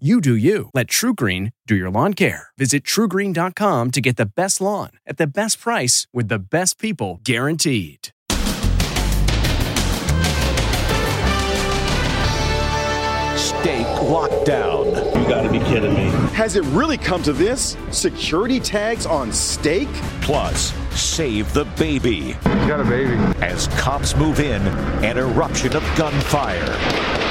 You do you. Let TruGreen do your lawn care. Visit trugreen.com to get the best lawn at the best price with the best people guaranteed. Steak lockdown. You gotta be kidding me. Has it really come to this? Security tags on steak? Plus, save the baby. You got a baby. As cops move in, an eruption of gunfire.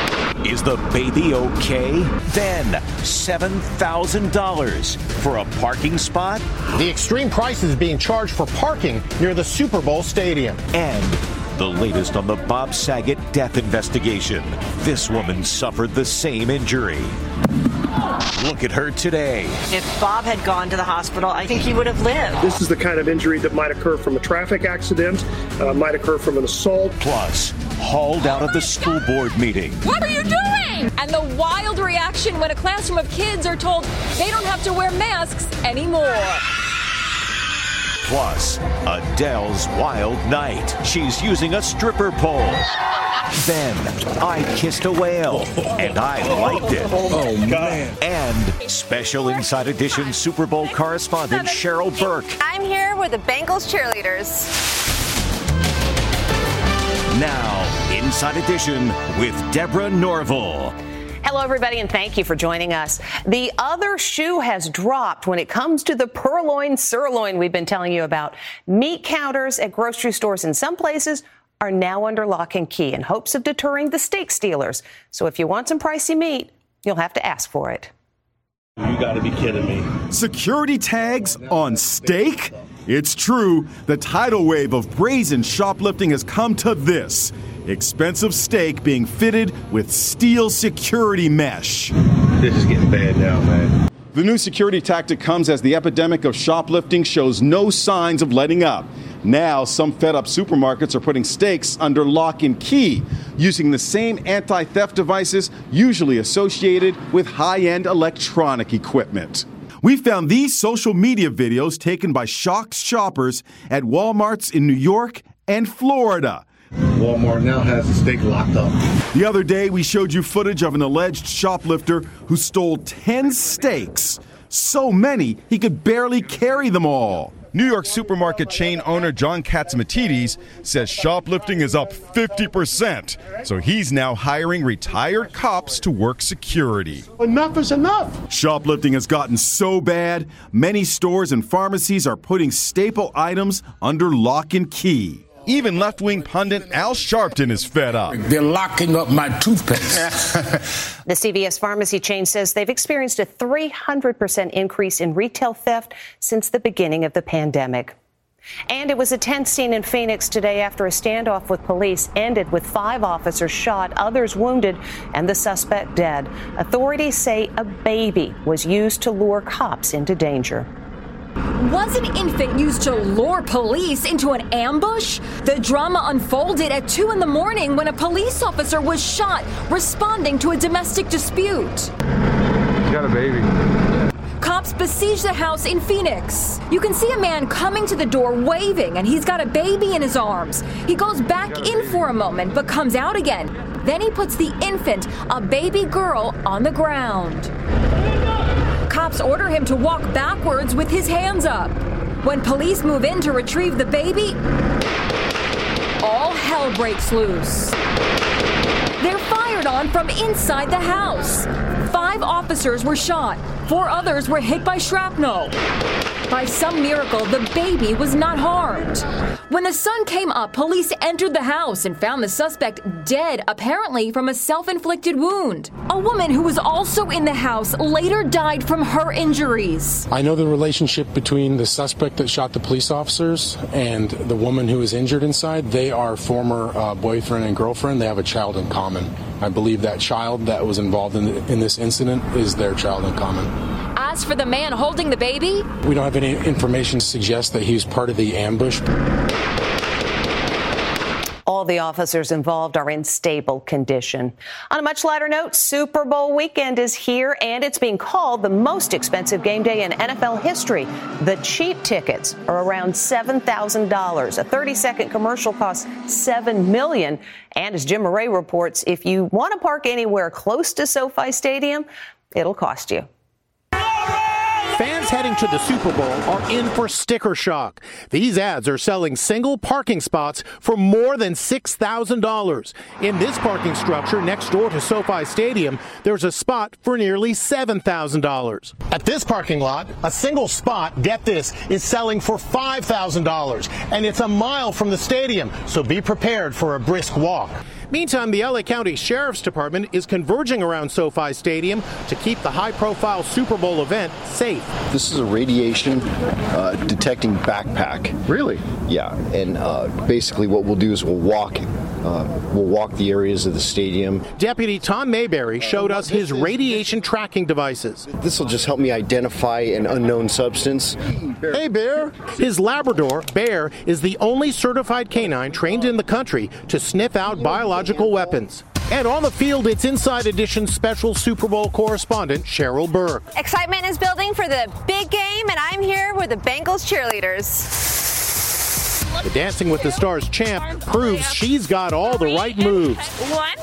Is the baby okay? Then $7,000 for a parking spot The extreme prices being charged for parking near the Super Bowl stadium. and the latest on the Bob Saget death investigation. This woman suffered the same injury. Look at her today. If Bob had gone to the hospital, I think he would have lived. This is the kind of injury that might occur from a traffic accident, uh, might occur from an assault. Plus, hauled out of the school board meeting. What are you doing? And the wild reaction when a classroom of kids are told they don't have to wear masks anymore. Plus, Adele's wild night. She's using a stripper pole. Then, I kissed a whale, and I liked it. Oh, man. And special Inside Edition Super Bowl correspondent Cheryl Burke. I'm here with the Bengals cheerleaders. Now, Inside Edition with Deborah Norville. Hello, everybody, and thank you for joining us. The other shoe has dropped when it comes to the purloin sirloin we've been telling you about. Meat counters at grocery stores in some places are now under lock and key in hopes of deterring the steak stealers. So if you want some pricey meat, you'll have to ask for it. You gotta be kidding me. Security tags on steak? It's true, the tidal wave of brazen shoplifting has come to this expensive steak being fitted with steel security mesh. This is getting bad now, man. The new security tactic comes as the epidemic of shoplifting shows no signs of letting up. Now, some fed up supermarkets are putting steaks under lock and key, using the same anti theft devices usually associated with high end electronic equipment. We found these social media videos taken by shocked shoppers at Walmarts in New York and Florida. Walmart now has the steak locked up. The other day, we showed you footage of an alleged shoplifter who stole 10 steaks. So many, he could barely carry them all. New York supermarket chain owner John Catsimatidis says shoplifting is up 50%. So he's now hiring retired cops to work security. Enough is enough. Shoplifting has gotten so bad, many stores and pharmacies are putting staple items under lock and key. Even left wing pundit Al Sharpton is fed up. They're locking up my toothpaste. The CVS pharmacy chain says they've experienced a 300% increase in retail theft since the beginning of the pandemic. And it was a tense scene in Phoenix today after a standoff with police ended with five officers shot, others wounded, and the suspect dead. Authorities say a baby was used to lure cops into danger. Was an infant used to lure police into an ambush? The drama unfolded at 2 in the morning when a police officer was shot responding to a domestic dispute. You got a baby. Cops besiege the house in Phoenix. You can see a man coming to the door waving, and he's got a baby in his arms. He goes back in for a moment, but comes out again. Then he puts the infant, a baby girl, on the ground. Cops order him to walk backwards with his hands up. When police move in to retrieve the baby, all hell breaks loose. They're fired on from inside the house. Five officers were shot, four others were hit by shrapnel. By some miracle, the baby was not harmed. When the sun came up, police entered the house and found the suspect dead, apparently from a self inflicted wound. A woman who was also in the house later died from her injuries. I know the relationship between the suspect that shot the police officers and the woman who was injured inside. They are former uh, boyfriend and girlfriend. They have a child in common. I believe that child that was involved in, in this incident is their child in common. As for the man holding the baby, We don't have any information to suggest that he was part of the ambush. All the officers involved are in stable condition. On a much lighter note, Super Bowl weekend is here, and it's being called the most expensive game day in NFL history. The cheap tickets are around $7,000. A 30-second commercial costs $7 million. And as Jim Moret reports, if you want to park anywhere close to SoFi Stadium, it'll cost you. Fans heading to the Super Bowl are in for sticker shock. These ads are selling single parking spots for more than $6,000. In this parking structure next door to SoFi Stadium, there's a spot for nearly $7,000. At this parking lot, a single spot, get this, is selling for $5,000. And it's a mile from the stadium, so be prepared for a brisk walk. Meantime, the LA County Sheriff's Department is converging around SoFi Stadium to keep the high profile Super Bowl event safe. This is a radiation uh, detecting backpack. Really? Yeah, and uh, basically what we'll do is we'll walk, uh, we'll walk the areas of the stadium. Deputy Tom Mayberry showed us his radiation tracking devices. This will just help me identify an unknown substance. Hey, Bear! His Labrador, Bear, is the only certified canine trained in the country to sniff out biological weapons. And on the field, it's Inside Edition special Super Bowl correspondent Cheryl Burke. Excitement is building for the big game, and I'm here with the Bengals cheerleaders. The Dancing with the Stars champ proves she's got all the right moves. One,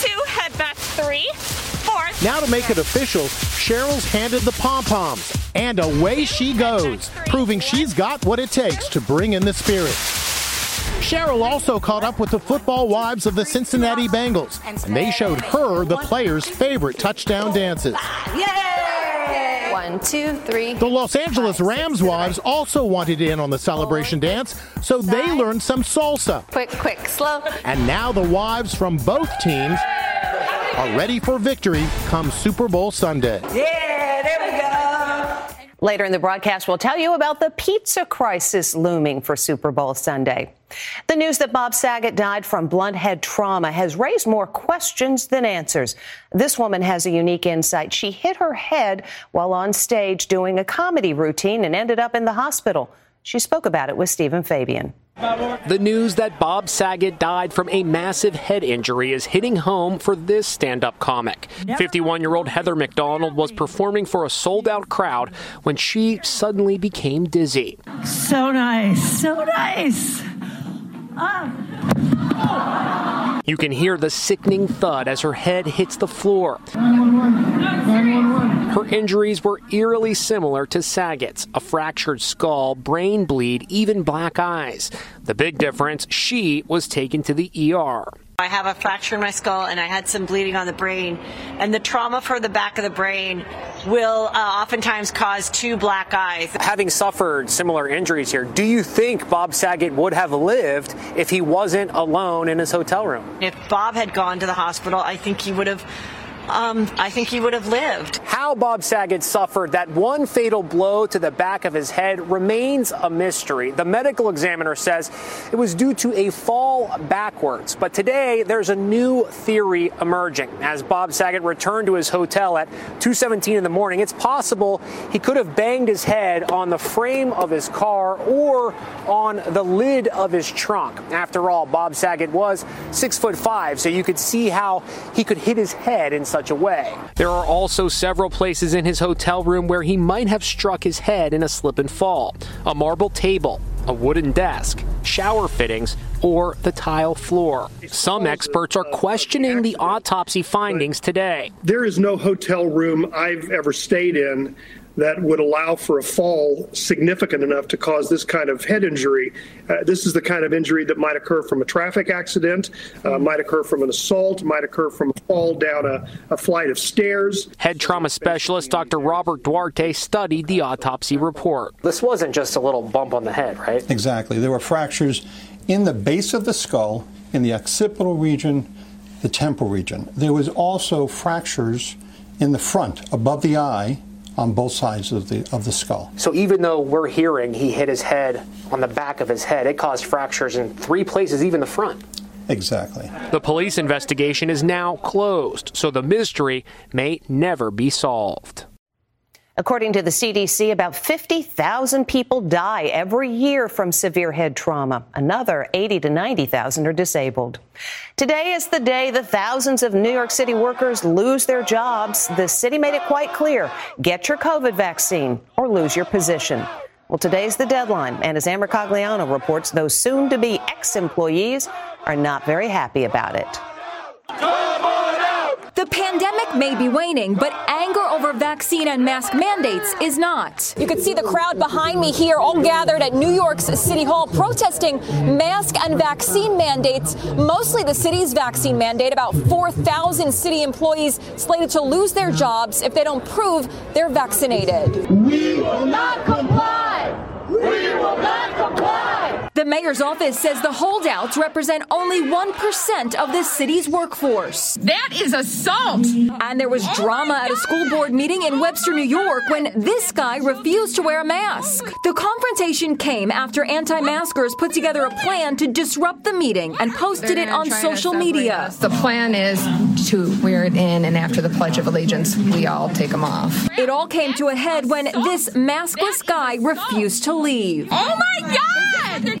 two, head back three, four. Now to make it official, Cheryl's handed the pom poms, and away she goes, proving she's got what it takes to bring in the spirit. Cheryl also caught up with the football wives of the Cincinnati Bengals, and they showed her the players' favorite touchdown dances. One, two, three. The Los Angeles Rams wives also wanted in on the celebration dance, so they learned some salsa. Quick, quick, slow. And now the wives from both teams are ready for victory come Super Bowl Sunday. Yeah, there we go. Later in the broadcast, we'll tell you about the pizza crisis looming for Super Bowl Sunday. The news that Bob Saget died from blunt head trauma has raised more questions than answers. This woman has a unique insight. She hit her head while on stage doing a comedy routine and ended up in the hospital. She spoke about it with Steven Fabian. The news that Bob Saget died from a massive head injury is hitting home for this stand up comic. 51 year old Heather McDonald was performing for a sold out crowd when she suddenly became dizzy. So nice, so nice. You can hear the sickening thud as her head hits the floor. Her injuries were eerily similar to Saget's a fractured skull, brain bleed, even black eyes. The big difference she was taken to the ER. I have a fracture in my skull and I had some bleeding on the brain. And the trauma for the back of the brain will uh, oftentimes cause two black eyes. Having suffered similar injuries here, do you think Bob Saget would have lived if he wasn't alone in his hotel room? If Bob had gone to the hospital, I think he would have. Um, I think he would have lived. How Bob Saget suffered that one fatal blow to the back of his head remains a mystery. The medical examiner says it was due to a fall backwards. But today, there's a new theory emerging. As Bob Saget returned to his hotel at 2:17 in the morning, it's possible he could have banged his head on the frame of his car or on the lid of his trunk. After all, Bob Saget was six foot five, so you could see how he could hit his head in such a way. There are also several places in his hotel room where he might have struck his head in a slip and fall. A marble table, a wooden desk, shower fittings, or the tile floor. Some experts are questioning the autopsy findings today. There is no hotel room I've ever stayed in that would allow for a fall significant enough to cause this kind of head injury. Uh, this is the kind of injury that might occur from a traffic accident, uh, might occur from an assault, might occur from a fall down a, a flight of stairs. Head trauma specialist Dr. Robert Duarte studied the autopsy report. This wasn't just a little bump on the head, right? Exactly. There were fractures in the base of the skull, in the occipital region, the temporal region. There was also fractures in the front, above the eye, on both sides of the of the skull. So even though we're hearing he hit his head on the back of his head, it caused fractures in three places, even the front. Exactly. The police investigation is now closed, so the mystery may never be solved. According to the CDC, about 50,000 people die every year from severe head trauma. Another 80 to 90,000 are disabled. Today is the day the thousands of New York City workers lose their jobs. The city made it quite clear get your COVID vaccine or lose your position. Well, today's the deadline, and as Amber Cogliano reports, those soon to be ex employees are not very happy about it. The pandemic may be waning, but anger over vaccine and mask mandates is not. You can see the crowd behind me here, all gathered at New York's City Hall protesting mask and vaccine mandates, mostly the city's vaccine mandate. About 4,000 city employees slated to lose their jobs if they don't prove they're vaccinated. We will not comply. We will not comply. The mayor's office says the holdouts represent only 1% of the city's workforce. That is assault. And there was drama at a school board meeting in Webster, New York when this guy refused to wear a mask. The confrontation came after anti maskers put together a plan to disrupt the meeting and posted it on social media. Us. The plan is to wear it in, and after the Pledge of Allegiance, we all take them off. It all came to a head when this maskless guy refused to leave. Oh my God!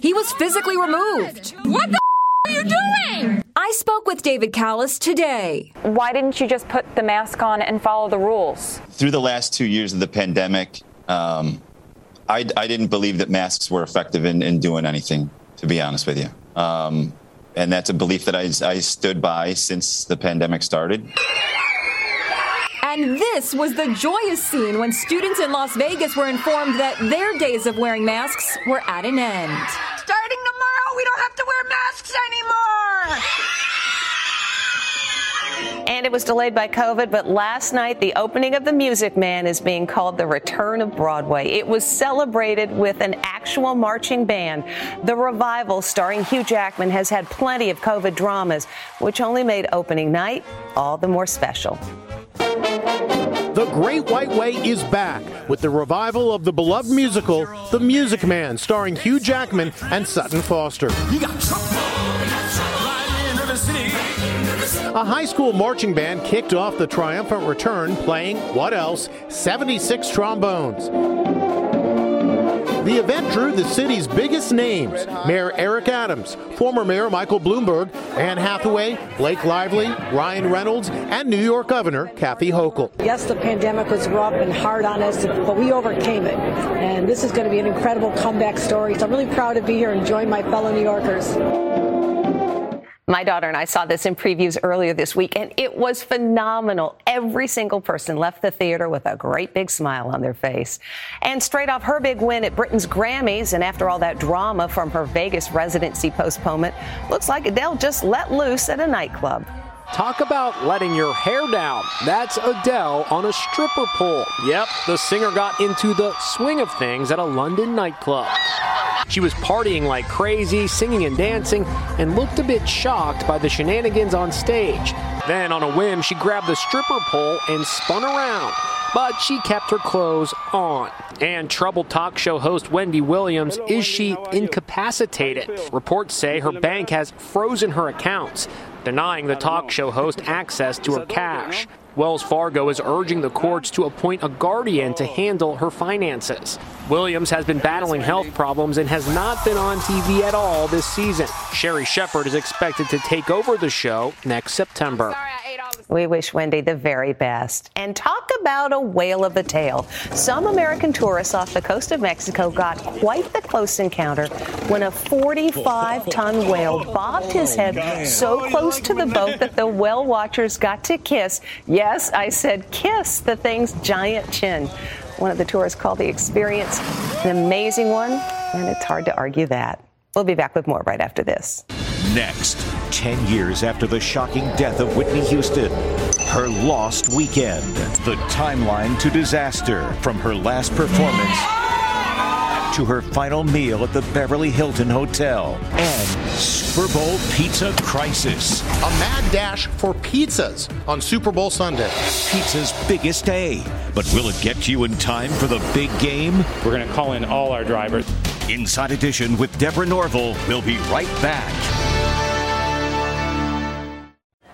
He was physically removed. What the are you doing? I spoke with David Callis today. Why didn't you just put the mask on and follow the rules? Through the last two years of the pandemic, um, I, I, didn't believe that masks were effective in, in doing anything, to be honest with you. Um, and that's a belief that I, I stood by since the pandemic started. And this was the joyous scene when students in Las Vegas were informed that their days of wearing masks were at an end. Wear anymore. And it was delayed by COVID, but last night, the opening of The Music Man is being called the return of Broadway. It was celebrated with an actual marching band. The revival, starring Hugh Jackman, has had plenty of COVID dramas, which only made opening night all the more special. The Great White Way is back with the revival of the beloved musical, The Music Man, starring Hugh Jackman and Sutton Foster. A high school marching band kicked off the triumphant return playing, what else, 76 trombones. The event drew the city's biggest names Mayor Eric Adams, former Mayor Michael Bloomberg, Anne Hathaway, Blake Lively, Ryan Reynolds, and New York Governor Kathy Hochul. Yes, the pandemic was rough and hard on us, but we overcame it. And this is going to be an incredible comeback story. So I'm really proud to be here and join my fellow New Yorkers. My daughter and I saw this in previews earlier this week, and it was phenomenal. Every single person left the theater with a great big smile on their face. And straight off her big win at Britain's Grammys, and after all that drama from her Vegas residency postponement, looks like Adele just let loose at a nightclub. Talk about letting your hair down. That's Adele on a stripper pole. Yep, the singer got into the swing of things at a London nightclub. She was partying like crazy, singing and dancing, and looked a bit shocked by the shenanigans on stage. Then, on a whim, she grabbed the stripper pole and spun around. But she kept her clothes on. And troubled talk show host Wendy Williams is she incapacitated? Reports say her bank has frozen her accounts, denying the talk show host access to her cash. Wells Fargo is urging the courts to appoint a guardian to handle her finances. Williams has been battling health problems and has not been on TV at all this season. Sherri Shepherd is expected to take over the show next September. We wish Wendy the very best. And talk about a whale of a tale. Some American tourists off the coast of Mexico got quite the close encounter when a 45 ton whale bobbed his head so close to the boat that the whale watchers got to kiss. Yes, I said kiss the thing's giant chin. one of the tourists called The Experience an amazing one, and it's hard to argue that. We'll be back with more right after this. Next, 10 years after the shocking death of Whitney Houston, her lost weekend, the timeline to disaster from her last performance to her final meal at the Beverly Hilton Hotel, and Super Bowl pizza crisis. A mad dash for pizzas on Super Bowl Sunday. Pizza's biggest day. But will it get to you in time for the big game? We're going to call in all our drivers. Inside Edition with Deborah Norville. We'll be right back.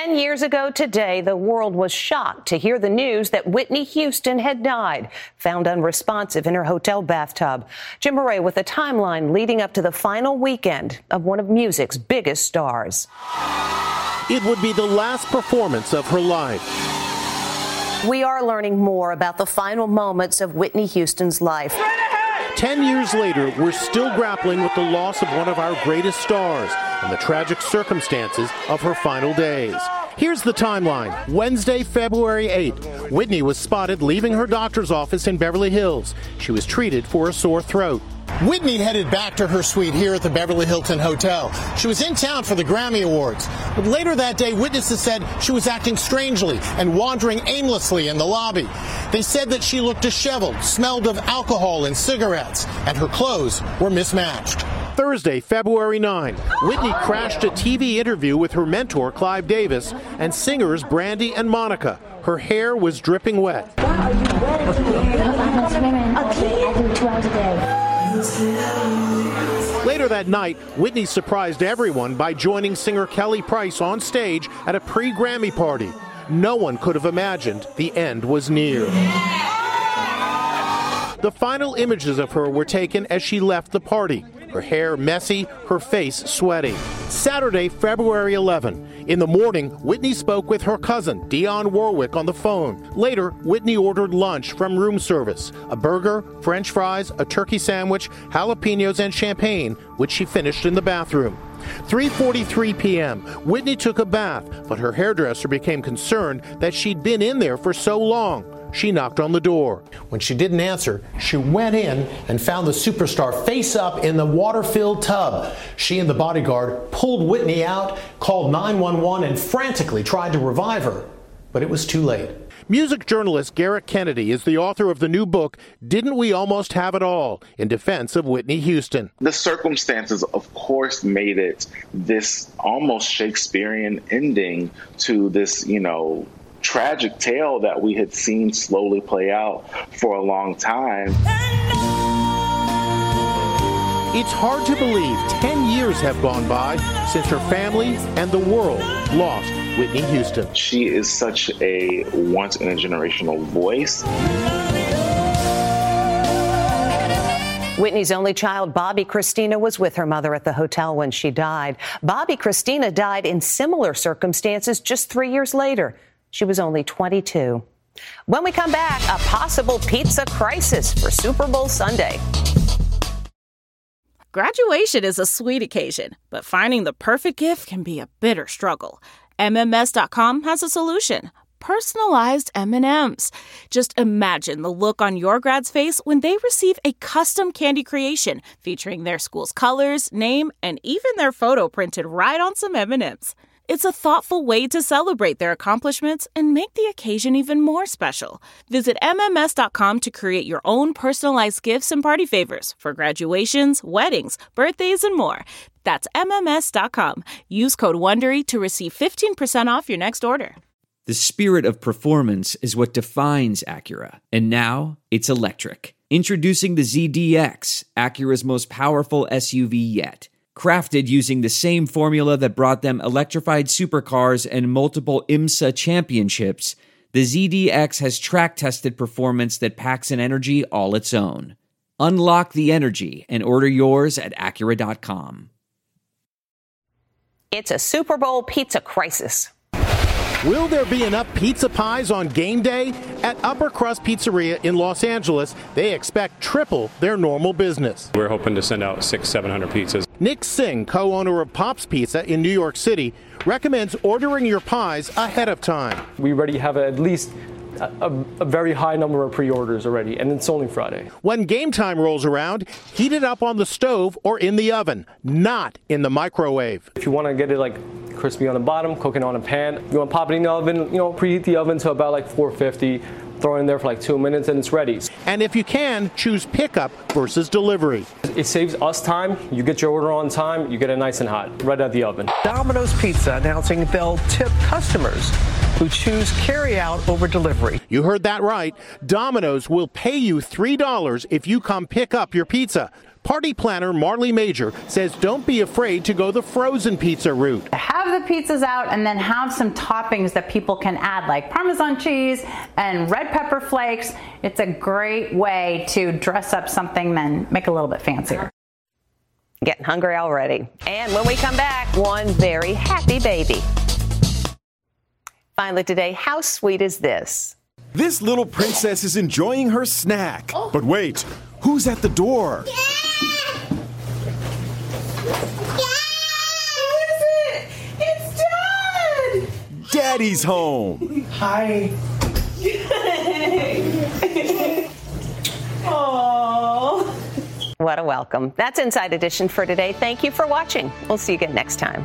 Ten years ago today, the world was shocked to hear the news that Whitney Houston had died, found unresponsive in her hotel bathtub. Jim Moret with a timeline leading up to the final weekend of one of music's biggest stars. It would be the last performance of her life. We are learning more about the final moments of Whitney Houston's life. Ten years later, we're still grappling with the loss of one of our greatest stars and the tragic circumstances of her final days. Here's the timeline. Wednesday, February 8, Whitney was spotted leaving her doctor's office in Beverly Hills. She was treated for a sore throat. Whitney headed back to her suite here at the Beverly Hilton Hotel. She was in town for the Grammy Awards. But later that day, witnesses said she was acting strangely and wandering aimlessly in the lobby. They said that she looked disheveled, smelled of alcohol and cigarettes, and her clothes were mismatched. Thursday, February 9, Whitney crashed a TV interview with her mentor, Clive Davis, and singers Brandy and Monica. Her hair was dripping wet. Later that night, Whitney surprised everyone by joining singer Kelly Price on stage at a pre Grammy party. No one could have imagined the end was near. The final images of her were taken as she left the party. Her hair messy, her face sweaty. Saturday, February 11. In the morning, Whitney spoke with her cousin, Dionne Warwick, on the phone. Later, Whitney ordered lunch from room service a burger, french fries, a turkey sandwich, jalapenos, and champagne, which she finished in the bathroom. 3:43 p.m. Whitney took a bath, but her hairdresser became concerned that she'd been in there for so long. She knocked on the door. When she didn't answer, she went in and found the superstar face up in the water filled tub. She and the bodyguard pulled Whitney out, called 911, and frantically tried to revive her. But it was too late. Music journalist Gerrick Kennedy is the author of the new book, Didn't We Almost Have It All? in defense of Whitney Houston. The circumstances, of course, made it this almost Shakespearean ending to this, you know, tragic tale that we had seen slowly play out for a long time. It's hard to believe 10 years have gone by since her family and the world lost Whitney Houston. She is such a once in a generational voice. Whitney's only child, Bobbi Kristina, was with her mother at the hotel when she died. Bobbi Kristina died in similar circumstances just three years later. She was only 22. When we come back, a possible pizza crisis for Super Bowl Sunday. Graduation is a sweet occasion, but finding the perfect gift can be a bitter struggle. MMS.com has a solution. Personalized M&Ms. Just imagine the look on your grad's face when they receive a custom candy creation featuring their school's colors, name, and even their photo printed right on some M&Ms. It's a thoughtful way to celebrate their accomplishments and make the occasion even more special. Visit MMS.com to create your own personalized gifts and party favors for graduations, weddings, birthdays, and more. That's MMS.com. Use code WONDERY to receive 15% off your next order. The spirit of performance is what defines Acura. And now it's electric. Introducing the ZDX, Acura's most powerful SUV yet. Crafted using the same formula that brought them electrified supercars and multiple IMSA championships, the ZDX has track tested performance that packs an energy all its own. Unlock the energy and order yours at Acura.com. It's a Super Bowl pizza crisis. Will there be enough pizza pies on game day? At Upper Crust Pizzeria in Los Angeles, they expect triple their normal business. We're hoping to send out six, seven hundred pizzas. Nick Singh, co owner of Pop's Pizza in New York City, recommends ordering your pies ahead of time. We already have at least a, a, very high number of pre-orders already, and it's only Friday. When game time rolls around, heat it up on the stove or in the oven, not in the microwave. If you want to get it like crispy on the bottom, cooking on a pan, you want to pop it in the oven, you know, preheat the oven to about like 450 throw it in there for like two minutes and it's ready. And if you can, choose pickup versus delivery. It saves us time. You get your order on time, you get it nice and hot, right out of the oven. Domino's Pizza announcing they'll tip customers who choose carry out over delivery. You heard that right. Domino's will pay you $3 if you come pick up your pizza. Party planner Marley Major says don't be afraid to go the frozen pizza route. Have the pizzas out and then have some toppings that people can add, like Parmesan cheese and red pepper flakes. It's a great way to dress up something, then make a little bit fancier. Getting hungry already. And when we come back, one very happy baby. Finally, today, how sweet is this? This little princess is enjoying her snack. Oh. But wait, who's at the door? Yeah. What is it? It's Dad! Daddy's home. Hi. Aww. What a welcome. That's Inside Edition for today. Thank you for watching. We'll see you again next time.